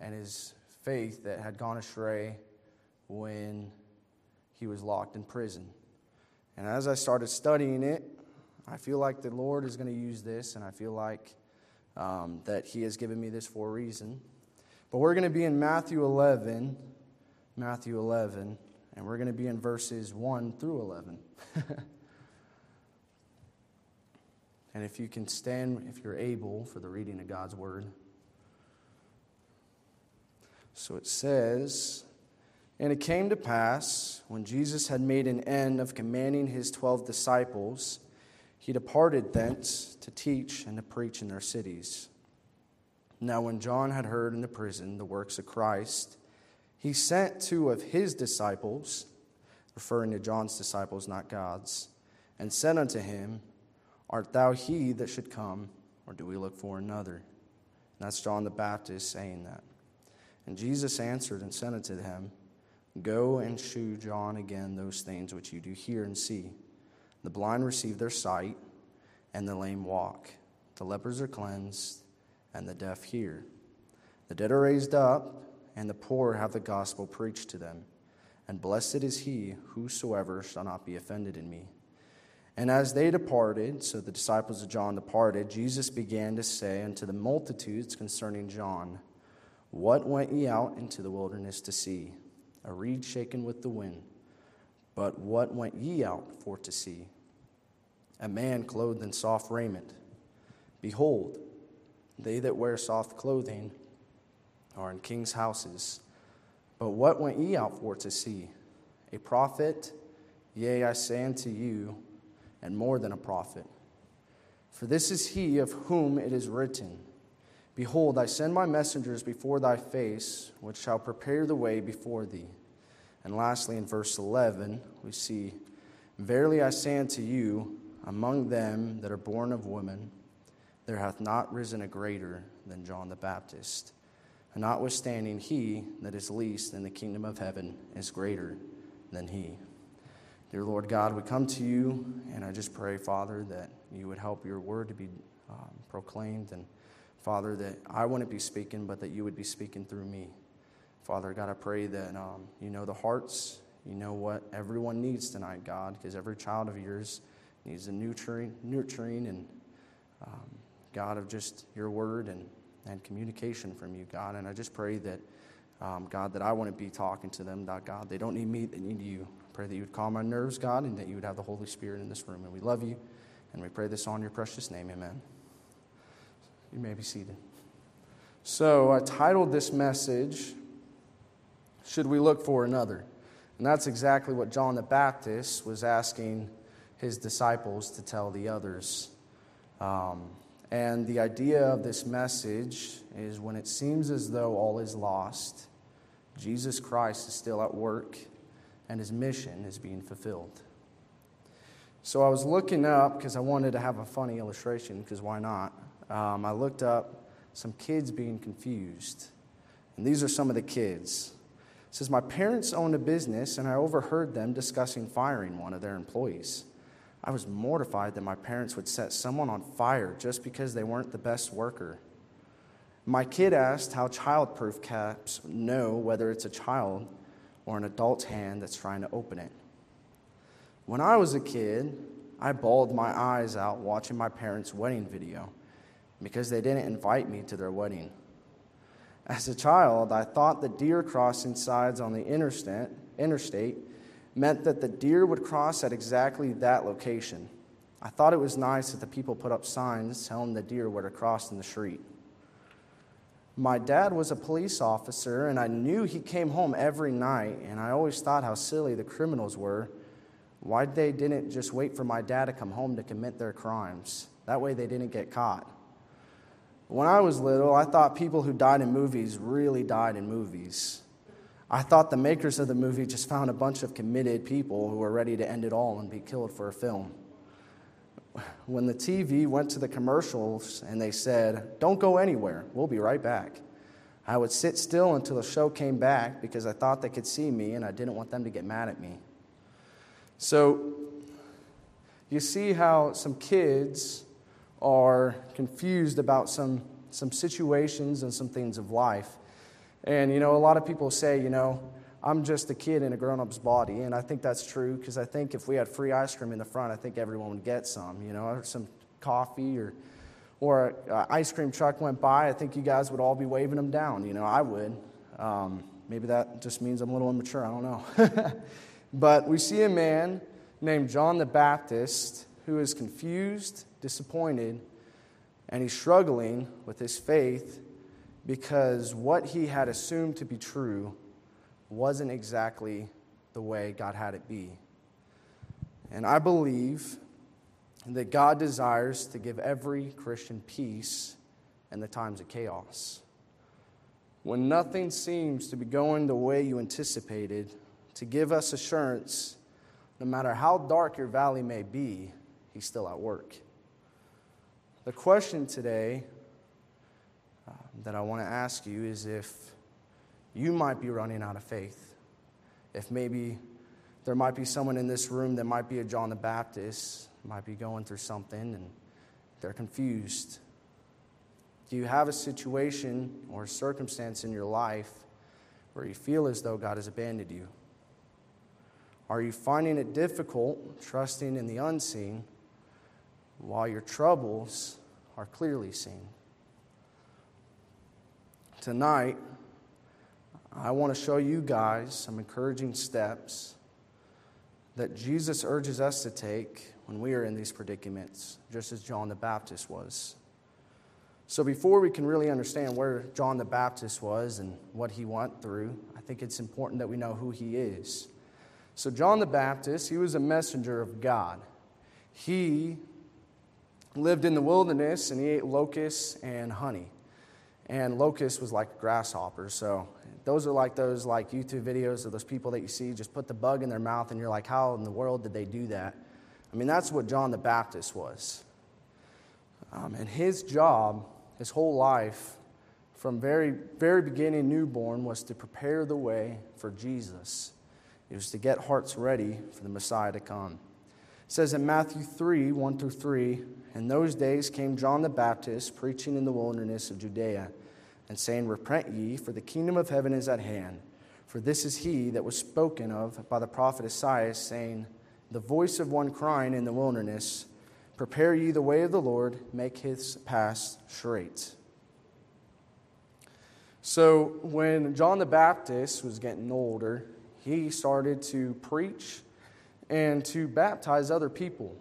and his faith that had gone astray when he was locked in prison. And as I started studying it, I feel like the Lord is going to use this, and I feel like um, that He has given me this for a reason. But we're going to be in Matthew 11, Matthew 11, and we're going to be in verses 1 through 11. and if you can stand, if you're able, for the reading of God's Word. So it says, And it came to pass, when Jesus had made an end of commanding his twelve disciples, he departed thence to teach and to preach in their cities. Now, when John had heard in the prison the works of Christ, he sent two of his disciples, referring to John's disciples, not God's, and said unto him, Art thou he that should come, or do we look for another? And that's John the Baptist saying that. And Jesus answered and said unto him, Go and shew John again those things which you do hear and see. The blind receive their sight, and the lame walk. The lepers are cleansed, and the deaf hear. The dead are raised up, and the poor have the gospel preached to them. And blessed is he whosoever shall not be offended in me. And as they departed, so the disciples of John departed, Jesus began to say unto the multitudes concerning John, What went ye out into the wilderness to see? A reed shaken with the wind. But what went ye out for to see? A man clothed in soft raiment. Behold, they that wear soft clothing are in kings' houses. But what went ye out for to see? A prophet? Yea, I say unto you, and more than a prophet. For this is he of whom it is written Behold, I send my messengers before thy face, which shall prepare the way before thee. And lastly, in verse 11, we see, Verily I say unto you, among them that are born of women, there hath not risen a greater than John the Baptist. And notwithstanding, he that is least in the kingdom of heaven is greater than he. Dear Lord God, we come to you, and I just pray, Father, that you would help your word to be um, proclaimed, and Father, that I wouldn't be speaking, but that you would be speaking through me. Father, God, I pray that um, you know the hearts, you know what everyone needs tonight, God, because every child of yours needs a nurturing, nurturing and um, God of just your word and, and communication from you, God. And I just pray that, um, God, that I to be talking to them, that God, they don't need me, they need you. I pray that you would calm my nerves, God, and that you would have the Holy Spirit in this room. And we love you, and we pray this on your precious name. Amen. You may be seated. So I titled this message, should we look for another? And that's exactly what John the Baptist was asking his disciples to tell the others. Um, and the idea of this message is when it seems as though all is lost, Jesus Christ is still at work and his mission is being fulfilled. So I was looking up because I wanted to have a funny illustration, because why not? Um, I looked up some kids being confused. And these are some of the kids says, My parents owned a business, and I overheard them discussing firing one of their employees. I was mortified that my parents would set someone on fire just because they weren't the best worker. My kid asked how childproof caps know whether it's a child or an adult's hand that's trying to open it. When I was a kid, I bawled my eyes out watching my parents' wedding video because they didn't invite me to their wedding. As a child, I thought the deer crossing sides on the interstate, interstate meant that the deer would cross at exactly that location. I thought it was nice that the people put up signs telling the deer where to cross in the street. My dad was a police officer, and I knew he came home every night, and I always thought how silly the criminals were. Why they didn't just wait for my dad to come home to commit their crimes? That way they didn't get caught. When I was little, I thought people who died in movies really died in movies. I thought the makers of the movie just found a bunch of committed people who were ready to end it all and be killed for a film. When the TV went to the commercials and they said, Don't go anywhere, we'll be right back, I would sit still until the show came back because I thought they could see me and I didn't want them to get mad at me. So, you see how some kids are confused about some, some situations and some things of life. And, you know, a lot of people say, you know, I'm just a kid in a grown up's body. And I think that's true because I think if we had free ice cream in the front, I think everyone would get some, you know, or some coffee or, or an ice cream truck went by. I think you guys would all be waving them down. You know, I would. Um, maybe that just means I'm a little immature. I don't know. but we see a man named John the Baptist who is confused, disappointed, and he's struggling with his faith because what he had assumed to be true wasn't exactly the way God had it be. And I believe that God desires to give every Christian peace in the times of chaos. When nothing seems to be going the way you anticipated, to give us assurance, no matter how dark your valley may be, He's still at work. The question today uh, that I want to ask you is if you might be running out of faith. If maybe there might be someone in this room that might be a John the Baptist, might be going through something and they're confused. Do you have a situation or a circumstance in your life where you feel as though God has abandoned you? Are you finding it difficult trusting in the unseen while your troubles are clearly seen? Tonight, I want to show you guys some encouraging steps that Jesus urges us to take when we are in these predicaments, just as John the Baptist was. So, before we can really understand where John the Baptist was and what he went through, I think it's important that we know who he is. So, John the Baptist, he was a messenger of God. He lived in the wilderness and he ate locusts and honey. And locust was like grasshopper, so those are like those like YouTube videos of those people that you see just put the bug in their mouth and you're like, how in the world did they do that? I mean, that's what John the Baptist was. Um, and his job, his whole life, from very, very beginning, newborn, was to prepare the way for Jesus. It was to get hearts ready for the Messiah to come. It says in Matthew 3 1 through 3, In those days came John the Baptist preaching in the wilderness of Judea and saying, Repent ye, for the kingdom of heaven is at hand. For this is he that was spoken of by the prophet Isaiah, saying, The voice of one crying in the wilderness, Prepare ye the way of the Lord, make his paths straight. So, when John the Baptist was getting older, he started to preach and to baptize other people.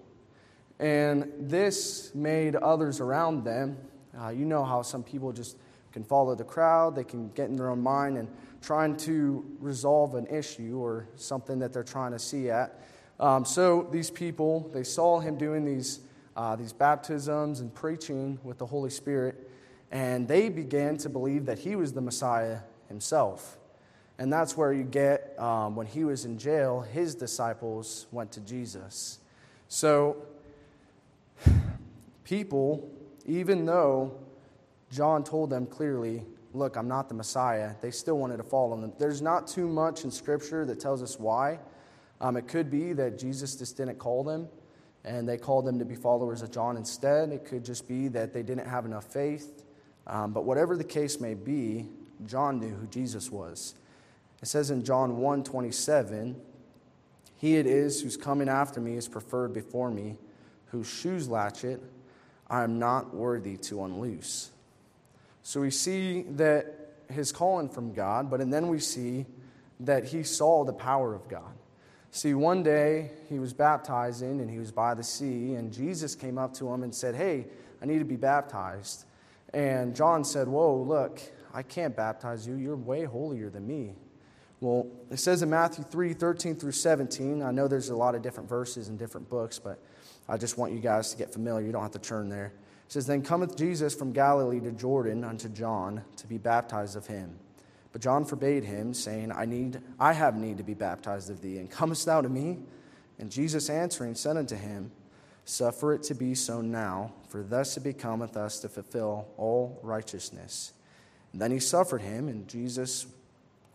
And this made others around them. Uh, you know how some people just can follow the crowd, they can get in their own mind and trying to resolve an issue or something that they're trying to see at. Um, so these people, they saw him doing these, uh, these baptisms and preaching with the Holy Spirit, and they began to believe that he was the Messiah himself. And that's where you get, um, when he was in jail, his disciples went to Jesus. So, people, even though John told them clearly, Look, I'm not the Messiah. They still wanted to follow him. There's not too much in Scripture that tells us why. Um, it could be that Jesus just didn't call them and they called them to be followers of John instead. It could just be that they didn't have enough faith. Um, but whatever the case may be, John knew who Jesus was. It says in John 1 27, He it is who's coming after me is preferred before me, whose shoes latchet, I am not worthy to unloose. So we see that his calling from God, but and then we see that he saw the power of God. See, one day he was baptizing and he was by the sea, and Jesus came up to him and said, Hey, I need to be baptized. And John said, Whoa, look, I can't baptize you. You're way holier than me. Well, it says in Matthew 3 13 through 17. I know there's a lot of different verses in different books, but I just want you guys to get familiar. You don't have to turn there. It says, Then cometh Jesus from Galilee to Jordan unto John to be baptized of him. But John forbade him, saying, I need, I have need to be baptized of thee, and comest thou to me? And Jesus answering said unto him, Suffer it to be so now, for thus it becometh us to fulfill all righteousness. And then he suffered him, and Jesus,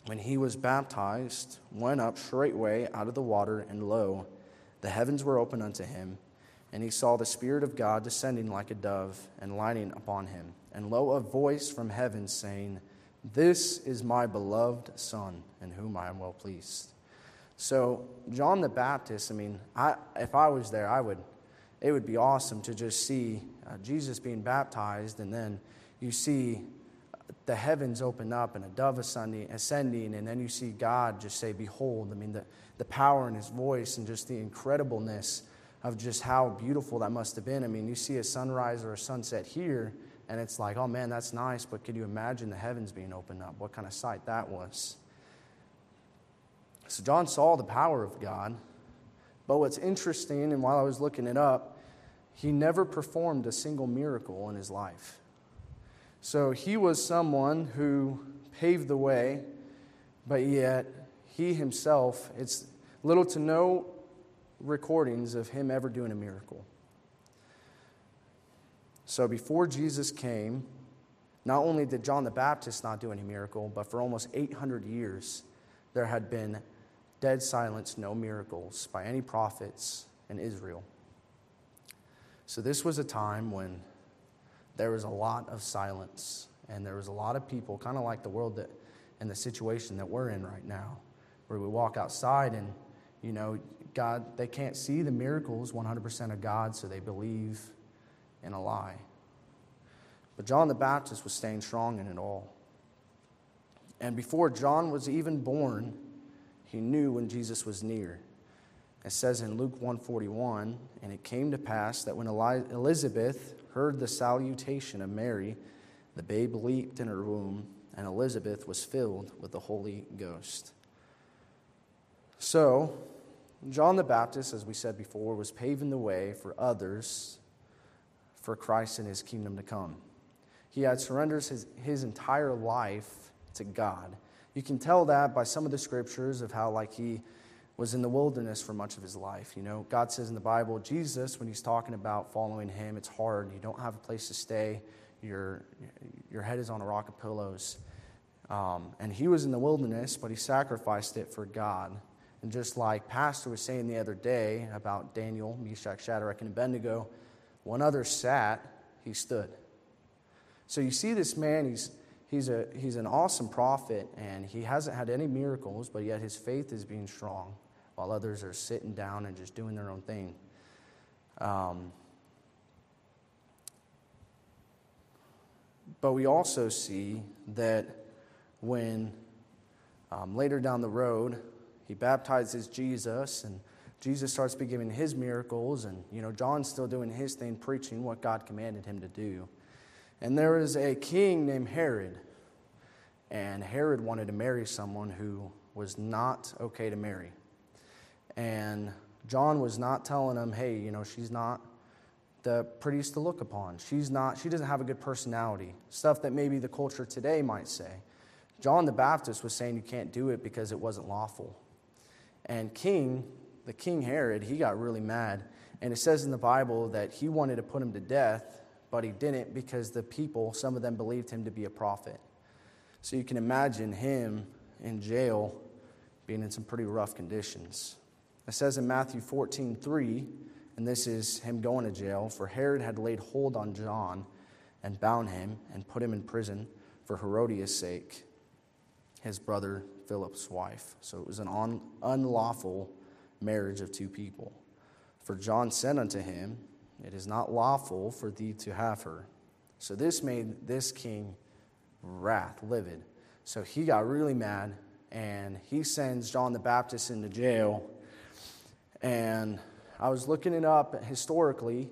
when he was baptized, went up straightway out of the water, and lo, the heavens were opened unto him and he saw the Spirit of God descending like a dove and lighting upon him. And lo, a voice from heaven saying, This is my beloved Son, in whom I am well pleased. So, John the Baptist, I mean, I, if I was there, I would, it would be awesome to just see uh, Jesus being baptized, and then you see the heavens open up and a dove ascending, ascending, and then you see God just say, Behold. I mean, the, the power in his voice and just the incredibleness of just how beautiful that must have been. I mean, you see a sunrise or a sunset here, and it's like, oh man, that's nice, but could you imagine the heavens being opened up? What kind of sight that was? So John saw the power of God. But what's interesting, and while I was looking it up, he never performed a single miracle in his life. So he was someone who paved the way, but yet he himself, it's little to no recordings of him ever doing a miracle. So before Jesus came, not only did John the Baptist not do any miracle, but for almost 800 years, there had been dead silence, no miracles by any prophets in Israel. So this was a time when there was a lot of silence, and there was a lot of people, kind of like the world that, and the situation that we're in right now, where we walk outside and, you know, God, they can't see the miracles 100% of God, so they believe in a lie. But John the Baptist was staying strong in it all. And before John was even born, he knew when Jesus was near. It says in Luke 141, and it came to pass that when Elizabeth heard the salutation of Mary, the babe leaped in her womb, and Elizabeth was filled with the Holy Ghost. So, John the Baptist, as we said before, was paving the way for others for Christ and his kingdom to come. He had surrendered his, his entire life to God. You can tell that by some of the scriptures of how, like, he was in the wilderness for much of his life. You know, God says in the Bible, Jesus, when he's talking about following him, it's hard. You don't have a place to stay. Your, your head is on a rock of pillows. Um, and he was in the wilderness, but he sacrificed it for God. And just like Pastor was saying the other day about Daniel, Meshach, Shadrach, and Abednego, one other sat, he stood. So you see this man, he's, he's, a, he's an awesome prophet, and he hasn't had any miracles, but yet his faith is being strong, while others are sitting down and just doing their own thing. Um, but we also see that when um, later down the road, he baptizes Jesus, and Jesus starts beginning his miracles, and you know John's still doing his thing, preaching what God commanded him to do. And there is a king named Herod, and Herod wanted to marry someone who was not okay to marry. And John was not telling him, hey, you know, she's not the prettiest to look upon. She's not, she doesn't have a good personality. Stuff that maybe the culture today might say. John the Baptist was saying you can't do it because it wasn't lawful. And King, the King Herod, he got really mad. And it says in the Bible that he wanted to put him to death, but he didn't because the people, some of them believed him to be a prophet. So you can imagine him in jail being in some pretty rough conditions. It says in Matthew 14, 3, and this is him going to jail, for Herod had laid hold on John and bound him and put him in prison for Herodias' sake, his brother Philip's wife. So it was an un- unlawful marriage of two people. For John said unto him, It is not lawful for thee to have her. So this made this king wrath, livid. So he got really mad and he sends John the Baptist into jail. And I was looking it up historically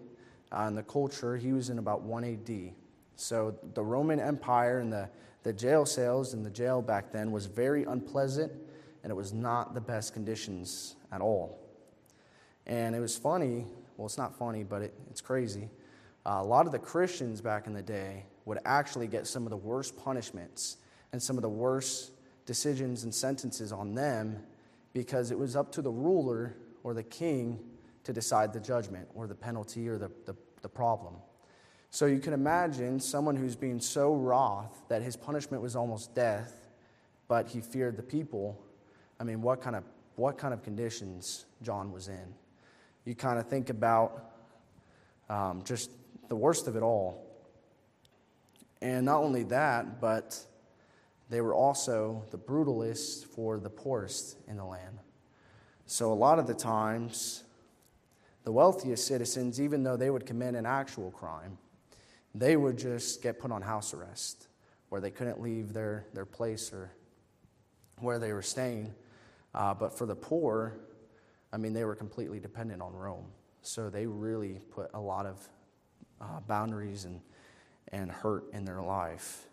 in the culture. He was in about 1 AD. So the Roman Empire and the the jail cells in the jail back then was very unpleasant and it was not the best conditions at all. And it was funny, well, it's not funny, but it, it's crazy. Uh, a lot of the Christians back in the day would actually get some of the worst punishments and some of the worst decisions and sentences on them because it was up to the ruler or the king to decide the judgment or the penalty or the, the, the problem. So you can imagine someone who's being so wroth that his punishment was almost death, but he feared the people. I mean, what kind of, what kind of conditions John was in? You kind of think about um, just the worst of it all. And not only that, but they were also the brutalists for the poorest in the land. So, a lot of the times, the wealthiest citizens, even though they would commit an actual crime, they would just get put on house arrest where they couldn't leave their, their place or where they were staying. Uh, but for the poor, I mean, they were completely dependent on Rome. So they really put a lot of uh, boundaries and, and hurt in their life.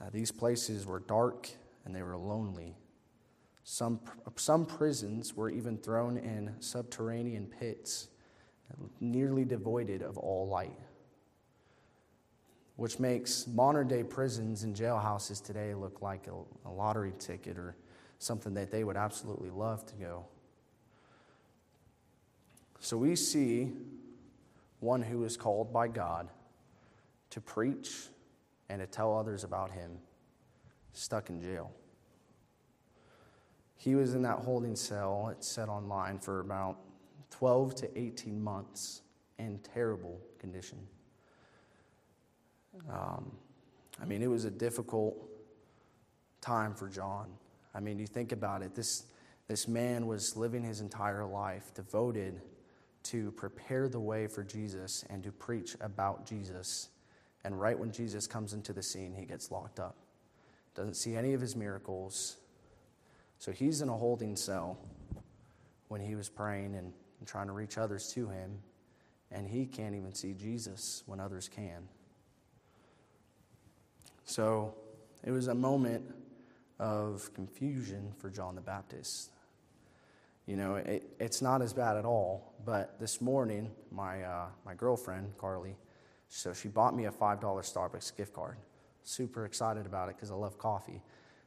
Uh, these places were dark and they were lonely. Some, some prisons were even thrown in subterranean pits, nearly devoid of all light, which makes modern day prisons and jailhouses today look like a, a lottery ticket or something that they would absolutely love to go. So we see one who is called by God to preach and to tell others about him stuck in jail. He was in that holding cell, it said online, for about 12 to 18 months in terrible condition. Um, I mean, it was a difficult time for John. I mean, you think about it, this, this man was living his entire life devoted to prepare the way for Jesus and to preach about Jesus. And right when Jesus comes into the scene, he gets locked up. Doesn't see any of his miracles. So he's in a holding cell when he was praying and, and trying to reach others to him. And he can't even see Jesus when others can. So it was a moment of confusion for John the Baptist. You know, it, it's not as bad at all. But this morning, my, uh, my girlfriend, Carly, so she bought me a $5 Starbucks gift card. Super excited about it because I love coffee.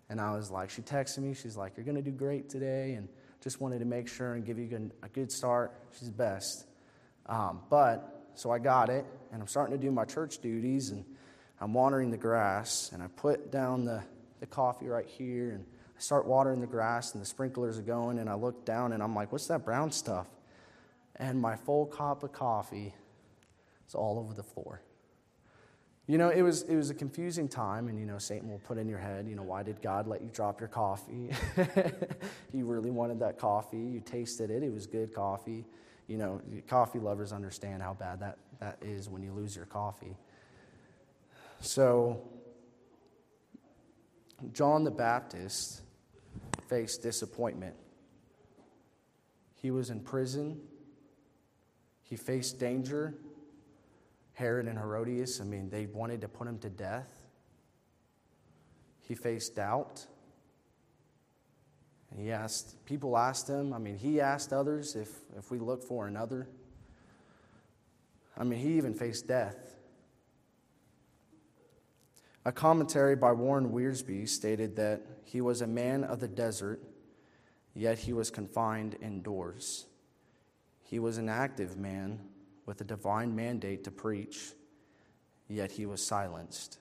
And I was like, she texted me, she's like, You're going to do great today. And just wanted to make sure and give you a good start. She's the best. Um, but, so I got it, and I'm starting to do my church duties, and I'm watering the grass, and I put down the, the coffee right here, and I start watering the grass, and the sprinklers are going, and I look down, and I'm like, What's that brown stuff? And my full cup of coffee is all over the floor. You know, it was, it was a confusing time, and, you know, Satan will put in your head, you know, why did God let you drop your coffee? you really wanted that coffee. You tasted it. It was good coffee. You know, coffee lovers understand how bad that, that is when you lose your coffee. So, John the Baptist faced disappointment. He was in prison, he faced danger Herod and Herodias, I mean, they wanted to put him to death. He faced doubt. And he asked, people asked him, I mean, he asked others if, if we look for another. I mean, he even faced death. A commentary by Warren Wiersbe stated that he was a man of the desert, yet he was confined indoors. He was an active man, with a divine mandate to preach, yet he was silenced.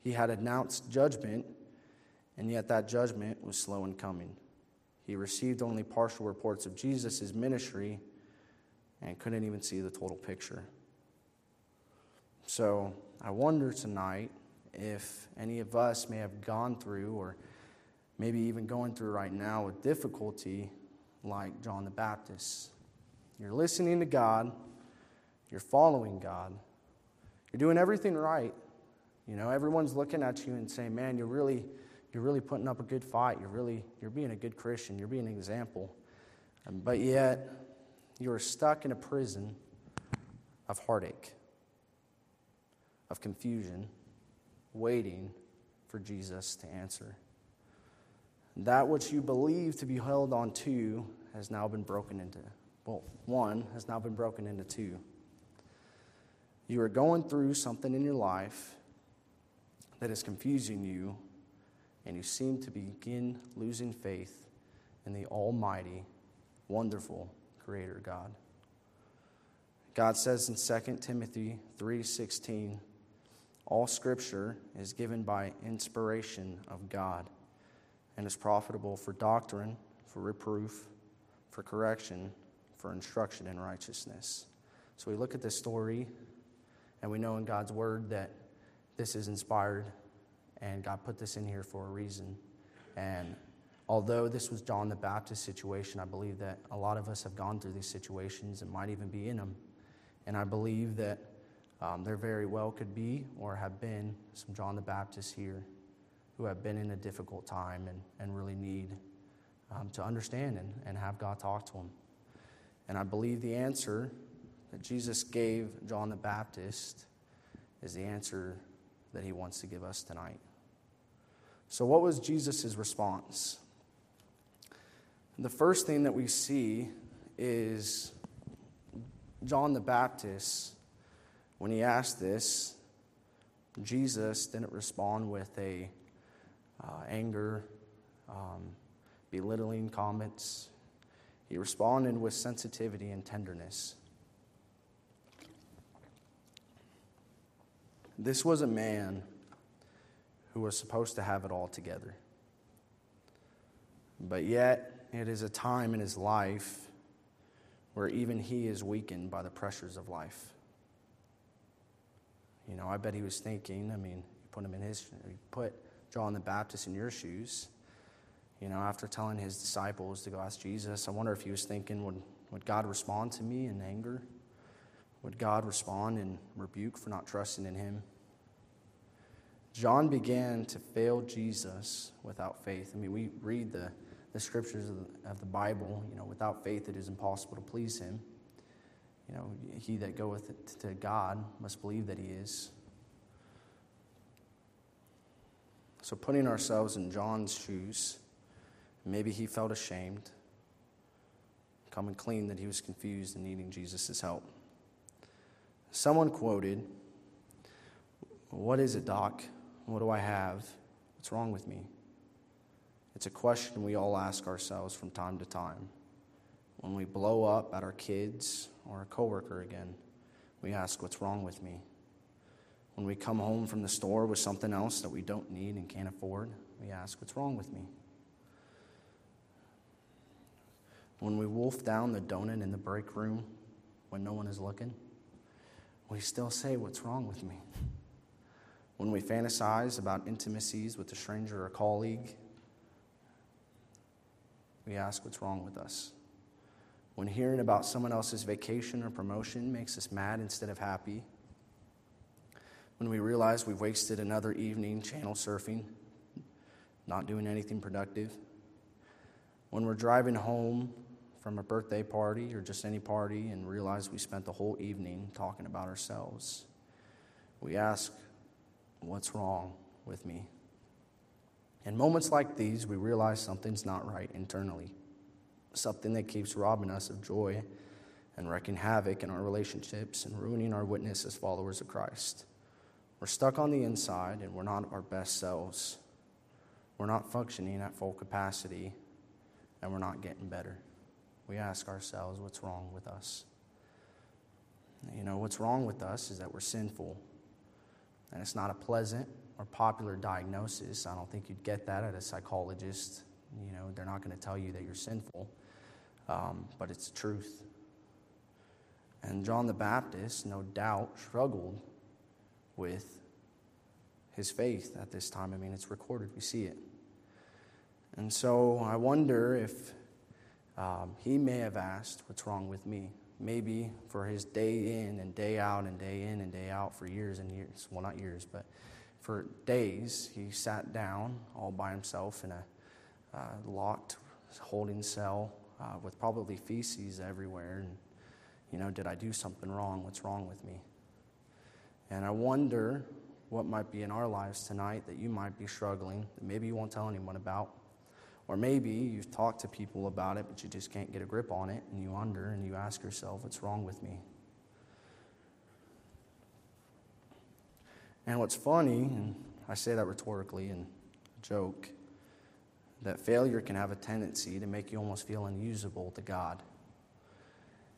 He had announced judgment, and yet that judgment was slow in coming. He received only partial reports of Jesus' ministry and couldn't even see the total picture. So I wonder tonight if any of us may have gone through, or maybe even going through right now, with difficulty like John the Baptist. You're listening to God you're following God. You're doing everything right. You know, everyone's looking at you and saying, "Man, you're really you're really putting up a good fight. You're really you're being a good Christian. You're being an example." Um, but yet, you are stuck in a prison of heartache, of confusion, waiting for Jesus to answer. That which you believe to be held on to has now been broken into, well, one has now been broken into two. You are going through something in your life that is confusing you, and you seem to begin losing faith in the Almighty, wonderful Creator God. God says in 2 Timothy 3:16, all scripture is given by inspiration of God and is profitable for doctrine, for reproof, for correction, for instruction in righteousness. So we look at this story and we know in God's word that this is inspired and God put this in here for a reason. And although this was John the Baptist situation, I believe that a lot of us have gone through these situations and might even be in them. And I believe that um, there very well could be or have been some John the Baptist here who have been in a difficult time and, and really need um, to understand and, and have God talk to them. And I believe the answer that Jesus gave John the Baptist is the answer that he wants to give us tonight. So, what was Jesus' response? The first thing that we see is John the Baptist, when he asked this, Jesus didn't respond with a uh, anger, um, belittling comments. He responded with sensitivity and tenderness. This was a man who was supposed to have it all together. But yet, it is a time in his life where even he is weakened by the pressures of life. You know, I bet he was thinking, I mean, put him in his, put John the Baptist in your shoes. You know, after telling his disciples to go ask Jesus, I wonder if he was thinking, would, would God respond to me in anger? Would God respond in rebuke for not trusting in him? John began to fail Jesus without faith. I mean, we read the, the scriptures of the, of the Bible. You know, without faith, it is impossible to please him. You know, he that goeth to God must believe that he is. So, putting ourselves in John's shoes, maybe he felt ashamed, coming clean that he was confused and needing Jesus' help. Someone quoted, What is it, Doc? What do I have? What's wrong with me? It's a question we all ask ourselves from time to time. When we blow up at our kids or a coworker again, we ask, What's wrong with me? When we come home from the store with something else that we don't need and can't afford, we ask, What's wrong with me? When we wolf down the donut in the break room when no one is looking, we still say, What's wrong with me? when we fantasize about intimacies with a stranger or colleague, we ask what's wrong with us. When hearing about someone else's vacation or promotion makes us mad instead of happy, when we realize we've wasted another evening channel surfing, not doing anything productive, when we're driving home from a birthday party or just any party and realize we spent the whole evening talking about ourselves, we ask What's wrong with me? In moments like these, we realize something's not right internally, something that keeps robbing us of joy and wreaking havoc in our relationships and ruining our witness as followers of Christ. We're stuck on the inside and we're not our best selves. We're not functioning at full capacity and we're not getting better. We ask ourselves, what's wrong with us? You know, what's wrong with us is that we're sinful and it's not a pleasant or popular diagnosis. I don't think you'd get that at a psychologist. You know, they're not going to tell you that you're sinful, um, but it's truth. And John the Baptist, no doubt, struggled with his faith at this time. I mean, it's recorded, we see it. And so I wonder if um, he may have asked, What's wrong with me? maybe for his day in and day out and day in and day out for years and years. Well, not years, but for days, he sat down all by himself in a locked holding cell uh, with probably feces everywhere. And, you know, did I do something wrong? What's wrong with me? And I wonder what might be in our lives tonight that you might be struggling, that maybe you won't tell anyone about. Or maybe you've talked to people about it, but you just can't get a grip on it, and you wonder and you ask yourself, what's wrong with me? And what's funny, and I say that rhetorically and joke, that failure can have a tendency to make you almost feel unusable to God.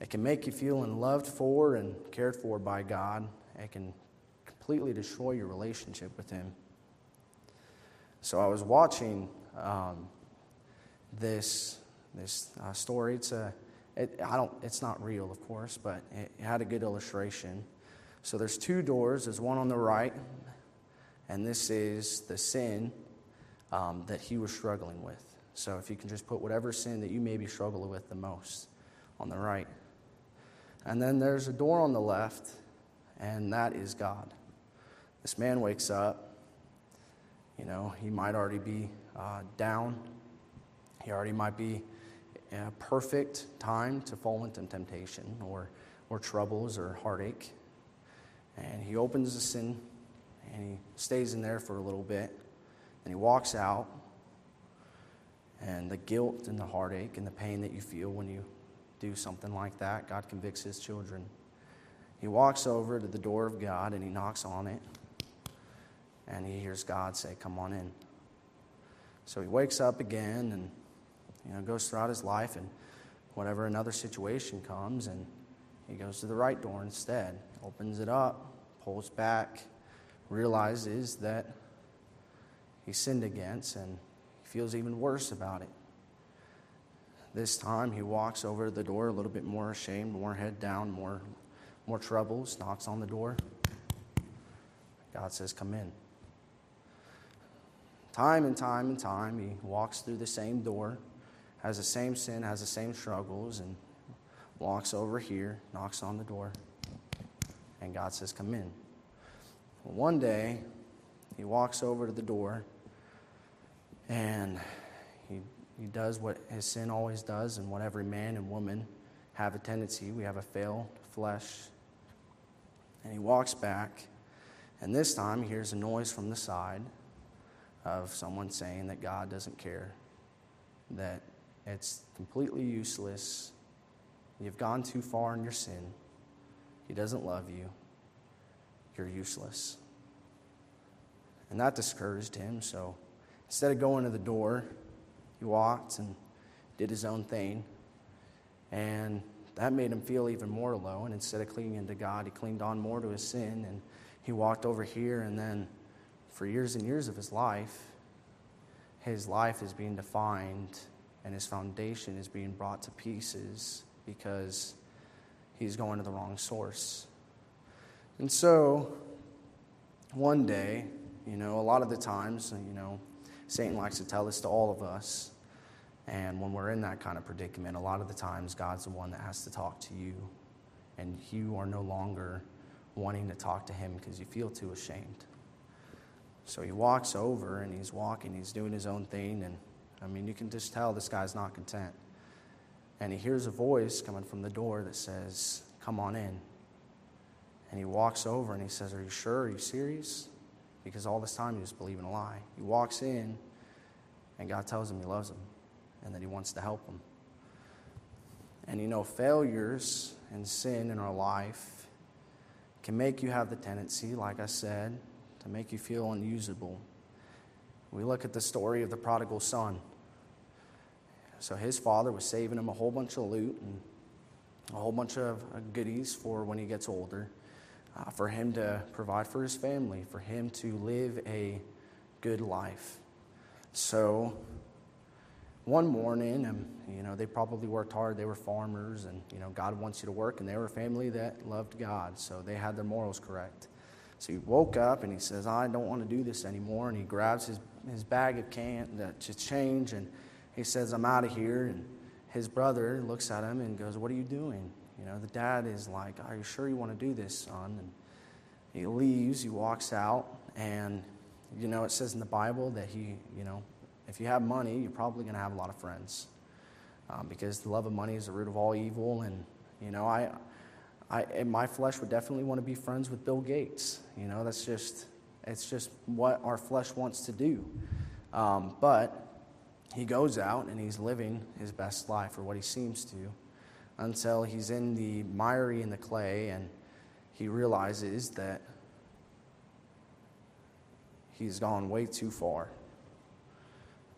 It can make you feel unloved for and cared for by God. It can completely destroy your relationship with Him. So I was watching um, this this uh, story. It's a it, I don't it's not real, of course, but it, it had a good illustration. So there's two doors. There's one on the right, And this is the sin um, that he was struggling with. So if you can just put whatever sin that you maybe struggle with the most on the right. And then there's a door on the left, and that is God. This man wakes up. You know, he might already be uh, down. He already might be in a perfect time to fall into temptation or, or troubles or heartache. And he opens the sin and he stays in there for a little bit. And he walks out. And the guilt and the heartache and the pain that you feel when you do something like that, God convicts his children. He walks over to the door of God and he knocks on it. And he hears God say, Come on in. So he wakes up again and you know, goes throughout his life and whatever another situation comes and he goes to the right door instead, opens it up, pulls back, realizes that he sinned against, and he feels even worse about it. This time he walks over to the door a little bit more ashamed, more head down, more, more troubles, knocks on the door. God says, Come in. Time and time and time, he walks through the same door, has the same sin, has the same struggles, and walks over here, knocks on the door, and God says, Come in. One day, he walks over to the door and he, he does what his sin always does, and what every man and woman have a tendency. We have a failed flesh. And he walks back, and this time he hears a noise from the side of someone saying that God doesn't care, that it's completely useless. You've gone too far in your sin. He doesn't love you. You're useless. And that discouraged him, so instead of going to the door, he walked and did his own thing. And that made him feel even more low. And instead of clinging to God, he clinged on more to his sin. And he walked over here. And then for years and years of his life, his life is being defined and his foundation is being brought to pieces because he's going to the wrong source. And so, one day, you know, a lot of the times, you know, Satan likes to tell this to all of us. And when we're in that kind of predicament, a lot of the times God's the one that has to talk to you. And you are no longer wanting to talk to him because you feel too ashamed. So he walks over and he's walking, he's doing his own thing. And I mean, you can just tell this guy's not content. And he hears a voice coming from the door that says, Come on in. And he walks over and he says, Are you sure? Are you serious? Because all this time he was believing a lie. He walks in and God tells him he loves him and that he wants to help him. And you know, failures and sin in our life can make you have the tendency, like I said, to make you feel unusable. We look at the story of the prodigal son. So his father was saving him a whole bunch of loot and a whole bunch of goodies for when he gets older uh, for him to provide for his family, for him to live a good life. So, one morning, um, you know, they probably worked hard. They were farmers, and, you know, God wants you to work, and they were a family that loved God, so they had their morals correct. So he woke up and he says, I don't want to do this anymore. And he grabs his, his bag of can to change and he says, I'm out of here. And his brother looks at him and goes, What are you doing? You know, the dad is like, Are you sure you want to do this, son? And he leaves, he walks out, and, you know, it says in the Bible that he, you know, if you have money, you're probably going to have a lot of friends. Um, because the love of money is the root of all evil. And, you know, I, I, my flesh would definitely want to be friends with Bill Gates. You know, that's just, it's just what our flesh wants to do. Um, but he goes out and he's living his best life, or what he seems to until he's in the miry and the clay and he realizes that he's gone way too far.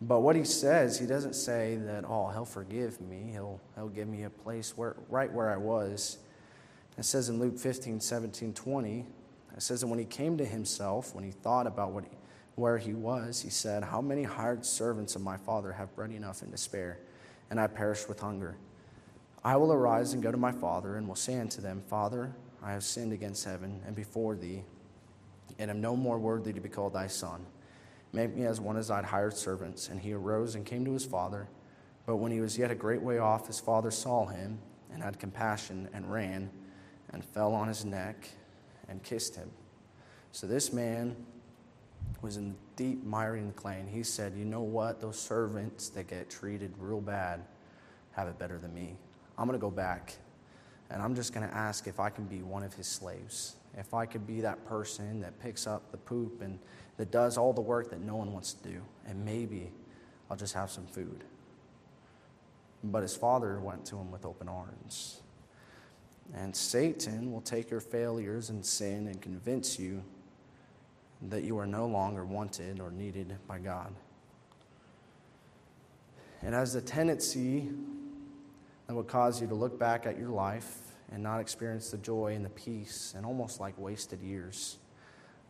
But what he says, he doesn't say that, oh, he'll forgive me. He'll, he'll give me a place where, right where I was. It says in Luke 15, 17, 20, it says, And when he came to himself, when he thought about what he, where he was, he said, How many hired servants of my father have bread enough and to spare, and I perish with hunger? I will arise and go to my father, and will say unto them, Father, I have sinned against heaven and before thee, and am no more worthy to be called thy son. Make me as one of thy hired servants. And he arose and came to his father. But when he was yet a great way off, his father saw him and had compassion and ran and fell on his neck and kissed him. So this man was in deep miry the clay, and he said, You know what? Those servants that get treated real bad have it better than me. I'm going to go back and I'm just going to ask if I can be one of his slaves. If I could be that person that picks up the poop and that does all the work that no one wants to do. And maybe I'll just have some food. But his father went to him with open arms. And Satan will take your failures and sin and convince you that you are no longer wanted or needed by God. And as the tendency that would cause you to look back at your life and not experience the joy and the peace and almost like wasted years.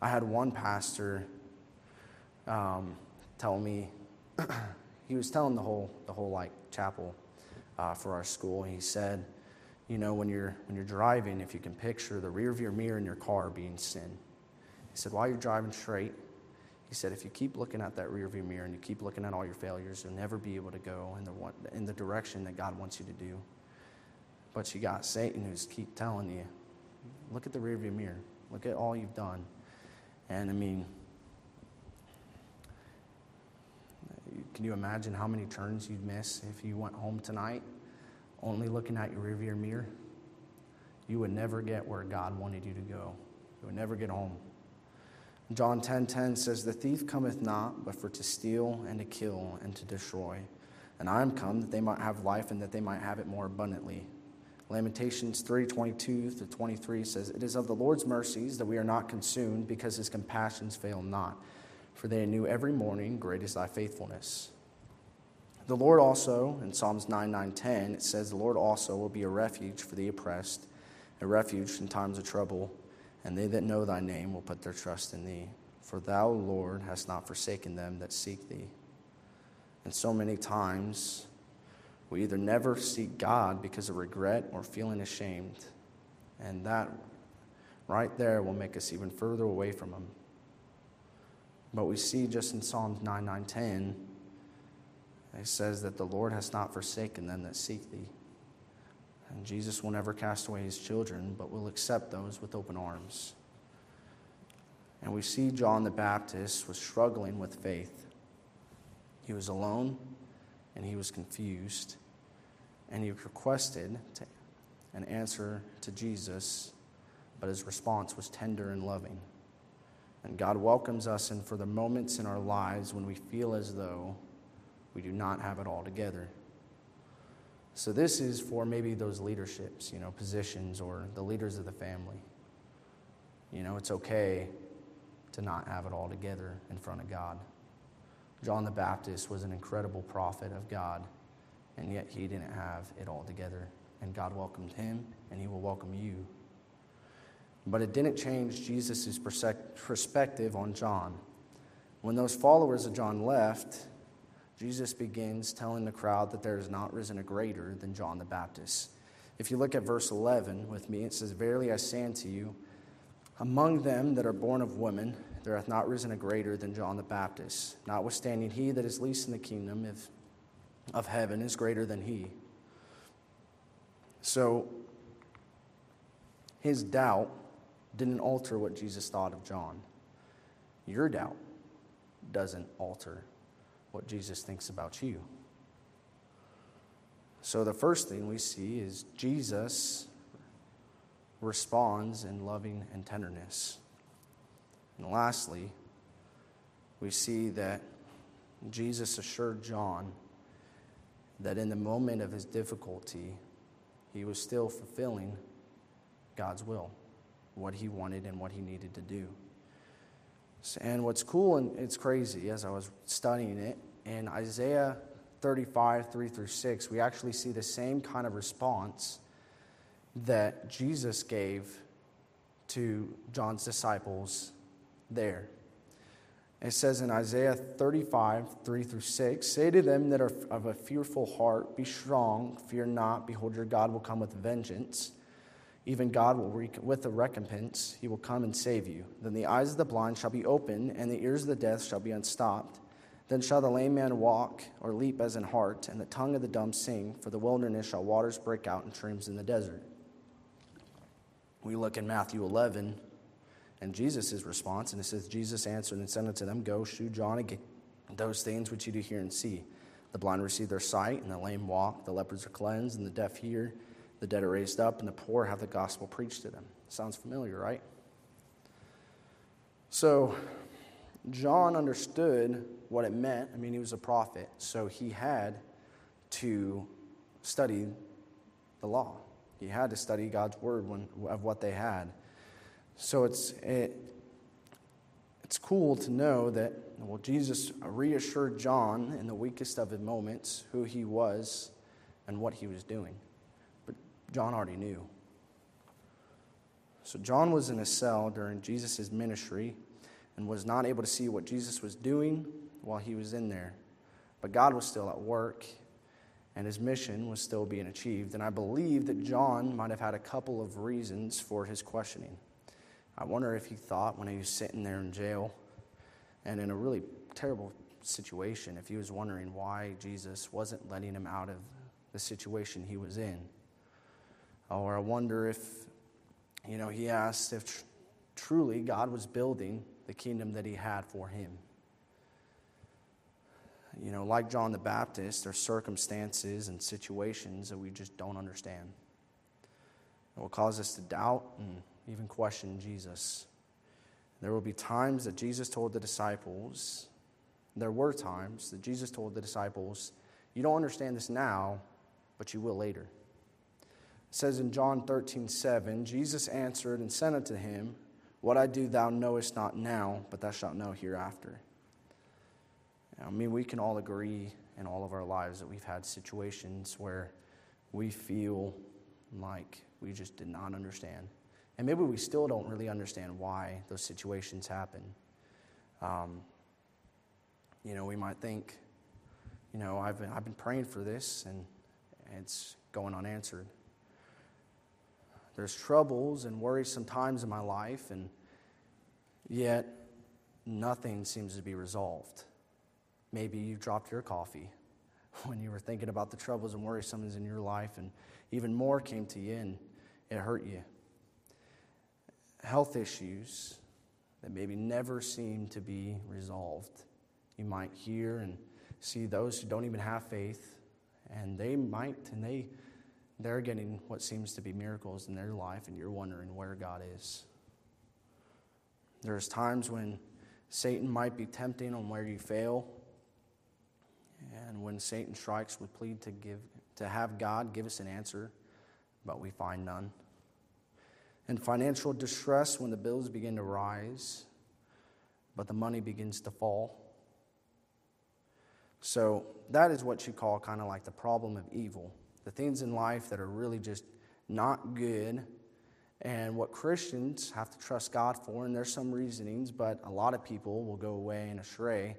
I had one pastor um, tell me, he was telling the whole, the whole like chapel uh, for our school. He said, you know, when you're, when you're driving, if you can picture the rear of your mirror in your car being sin. He said, while you're driving straight, he said, if you keep looking at that rearview mirror and you keep looking at all your failures, you'll never be able to go in the, in the direction that God wants you to do. But you got Satan who's keep telling you, look at the rearview mirror. Look at all you've done. And I mean, can you imagine how many turns you'd miss if you went home tonight only looking at your rearview mirror? You would never get where God wanted you to go. You would never get home. John 10:10 10, 10 says, "The thief cometh not, but for to steal and to kill and to destroy. And I am come that they might have life and that they might have it more abundantly." Lamentations 3:22 to 23 says, "It is of the Lord's mercies that we are not consumed, because his compassions fail not, for they are new every morning, great is thy faithfulness." The Lord also, in Psalms 9, 9, 10, it says, The Lord also will be a refuge for the oppressed, a refuge in times of trouble and they that know thy name will put their trust in thee. For thou, Lord, hast not forsaken them that seek thee. And so many times, we either never seek God because of regret or feeling ashamed. And that right there will make us even further away from Him. But we see just in Psalms 9 9 10, it says that the Lord has not forsaken them that seek thee. And Jesus will never cast away his children, but will accept those with open arms. And we see John the Baptist was struggling with faith. He was alone and he was confused. And he requested an answer to Jesus, but his response was tender and loving. And God welcomes us in for the moments in our lives when we feel as though we do not have it all together. So this is for maybe those leaderships, you know, positions or the leaders of the family. You know, it's okay to not have it all together in front of God. John the Baptist was an incredible prophet of God, and yet he didn't have it all together. And God welcomed him, and he will welcome you. But it didn't change Jesus' perspective on John. When those followers of John left, Jesus begins telling the crowd that there is not risen a greater than John the Baptist. If you look at verse 11 with me, it says, Verily I say unto you, among them that are born of women, there hath not risen a greater than John the Baptist. Notwithstanding, he that is least in the kingdom of, of heaven is greater than he. So, his doubt didn't alter what Jesus thought of John. Your doubt doesn't alter what Jesus thinks about you. So, the first thing we see is Jesus responds in loving and tenderness. And lastly, we see that Jesus assured John that in the moment of his difficulty, he was still fulfilling God's will, what he wanted and what he needed to do. And what's cool and it's crazy as I was studying it, in Isaiah 35, 3 through 6, we actually see the same kind of response that Jesus gave to John's disciples there. It says in Isaiah 35, 3 through 6 Say to them that are of a fearful heart, Be strong, fear not, behold, your God will come with vengeance. Even God will, rec- with the recompense, he will come and save you. Then the eyes of the blind shall be opened, and the ears of the deaf shall be unstopped. Then shall the lame man walk or leap as in heart, and the tongue of the dumb sing, for the wilderness shall waters break out and streams in the desert. We look in Matthew 11, and Jesus' response, and it says, Jesus answered and said unto them, Go, shew John again those things which you do hear and see. The blind receive their sight, and the lame walk, the lepers are cleansed, and the deaf hear, the dead are raised up, and the poor have the gospel preached to them. Sounds familiar, right? So, John understood what it meant. I mean, he was a prophet, so he had to study the law. He had to study God's word when, of what they had. So it's, it, it's cool to know that, well, Jesus reassured John in the weakest of his moments who he was and what he was doing. John already knew. So John was in a cell during Jesus' ministry and was not able to see what Jesus was doing while he was in there. But God was still at work, and his mission was still being achieved. And I believe that John might have had a couple of reasons for his questioning. I wonder if he thought when he was sitting there in jail and in a really terrible situation, if he was wondering why Jesus wasn't letting him out of the situation he was in. Or I wonder if, you know, he asked if tr- truly God was building the kingdom that he had for him. You know, like John the Baptist, there's circumstances and situations that we just don't understand. It will cause us to doubt and even question Jesus. There will be times that Jesus told the disciples, there were times that Jesus told the disciples, You don't understand this now, but you will later. Says in John 13, 7, Jesus answered and said unto him, what I do thou knowest not now, but thou shalt know hereafter. I mean, we can all agree in all of our lives that we've had situations where we feel like we just did not understand. And maybe we still don't really understand why those situations happen. Um, you know, we might think, you know, I've been, I've been praying for this and it's going unanswered. There's troubles and worrisome times in my life, and yet nothing seems to be resolved. Maybe you dropped your coffee when you were thinking about the troubles and worrisomes in your life, and even more came to you and it hurt you. Health issues that maybe never seem to be resolved. You might hear and see those who don't even have faith, and they might, and they they're getting what seems to be miracles in their life, and you're wondering where God is. There's times when Satan might be tempting on where you fail, and when Satan strikes, we plead to give to have God give us an answer, but we find none. And financial distress, when the bills begin to rise, but the money begins to fall. So that is what you call kind of like the problem of evil the things in life that are really just not good, and what Christians have to trust God for. And there's some reasonings, but a lot of people will go away and astray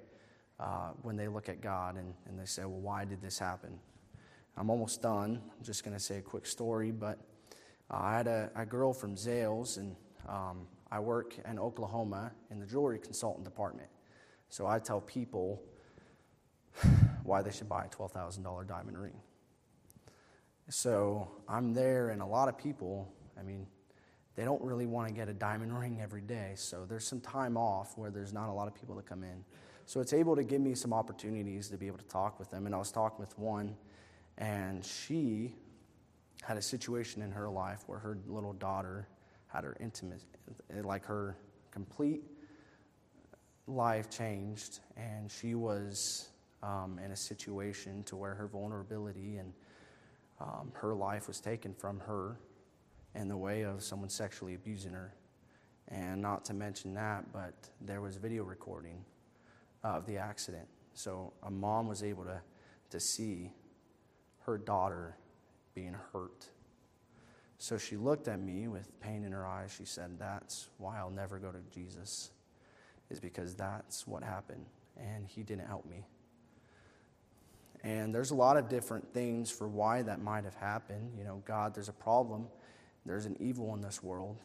uh, when they look at God and, and they say, Well, why did this happen? I'm almost done. I'm just going to say a quick story, but uh, I had a, a, girl from Zales, and um, I work in Oklahoma in the jewelry consultant department. So I tell people why they should buy a $12,000 diamond ring. So I'm there, and a lot of people, I mean, they don't really want to get a diamond ring every day. So there's some time off where there's not a lot of people that come in. So it's able to give me some opportunities to be able to talk with them. And I was talking with one, and she had a situation in her life where her little daughter had her intimate, like her complete life changed, and she was um, in a situation to where her vulnerability and um, her life was taken from her in the way of someone sexually abusing her. And not to mention that, but there was video recording of the accident. So a mom was able to, to see her daughter being hurt. So she looked at me with pain in her eyes. She said, That's why I'll never go to Jesus, is because that's what happened. And he didn't help me. And there's a lot of different things for why that might have happened. You know, God, there's a problem. there's an evil in this world.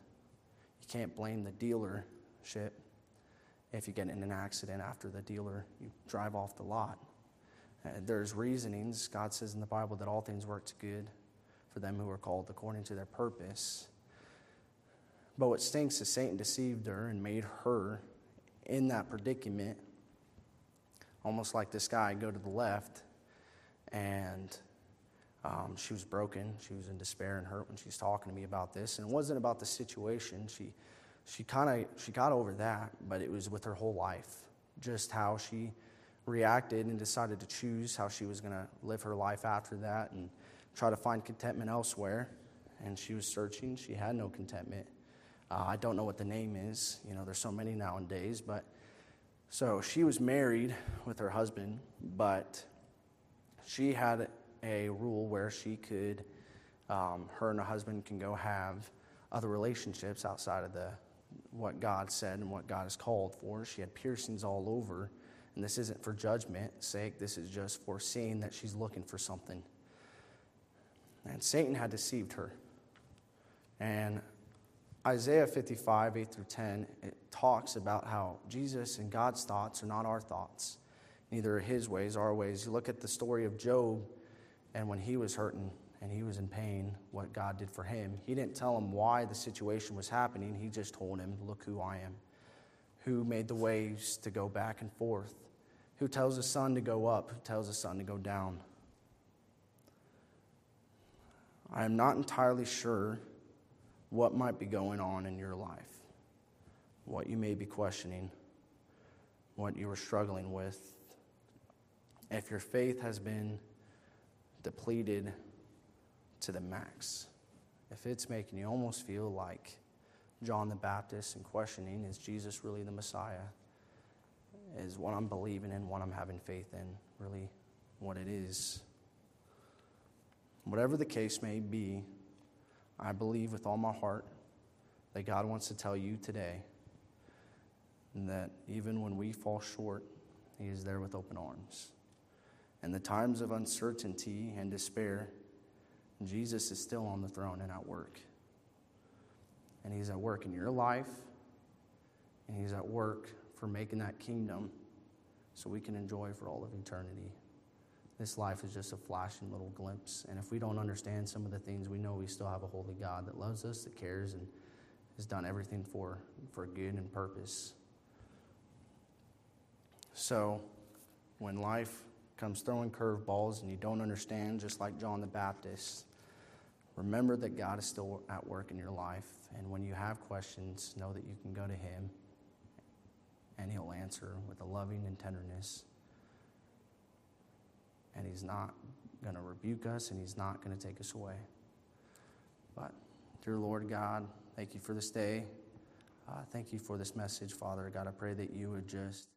You can't blame the dealership if you get in an accident after the dealer, you drive off the lot. Uh, there's reasonings. God says in the Bible that all things work to good for them who are called according to their purpose. But what stinks is Satan deceived her and made her in that predicament, almost like this guy, go to the left, and um, she was broken. She was in despair and hurt when she's talking to me about this. And it wasn't about the situation. She, she kind of she got over that, but it was with her whole life, just how she reacted and decided to choose how she was going to live her life after that and try to find contentment elsewhere. And she was searching. She had no contentment. Uh, I don't know what the name is. You know, there's so many nowadays. But so she was married with her husband, but she had a rule where she could, um, her and her husband can go have other relationships outside of the what God said and what God has called for. She had piercings all over. And this isn't for judgment's sake, this is just for seeing that she's looking for something. And Satan had deceived her. And Isaiah 55, 8 through 10, it talks about how Jesus and God's thoughts are not our thoughts. Neither are his ways our ways. You look at the story of Job, and when he was hurting and he was in pain, what God did for him, he didn't tell him why the situation was happening. He just told him, Look who I am. Who made the waves to go back and forth? Who tells the sun to go up? Who tells the sun to go down? I am not entirely sure what might be going on in your life, what you may be questioning, what you are struggling with. If your faith has been depleted to the max, if it's making you almost feel like John the Baptist and questioning, is Jesus really the Messiah? Is what I'm believing in, what I'm having faith in, really what it is? Whatever the case may be, I believe with all my heart that God wants to tell you today that even when we fall short, He is there with open arms. In the times of uncertainty and despair, Jesus is still on the throne and at work. And He's at work in your life, and He's at work for making that kingdom so we can enjoy for all of eternity. This life is just a flashing little glimpse. And if we don't understand some of the things, we know we still have a holy God that loves us, that cares, and has done everything for, for good and purpose. So, when life comes throwing curveballs and you don't understand, just like John the Baptist, remember that God is still at work in your life. And when you have questions, know that you can go to Him and He'll answer with a loving and tenderness and He's not going to rebuke us and He's not going to take us away. But, dear Lord God, thank you for this day. Uh, thank you for this message, Father. God, I pray that you would just.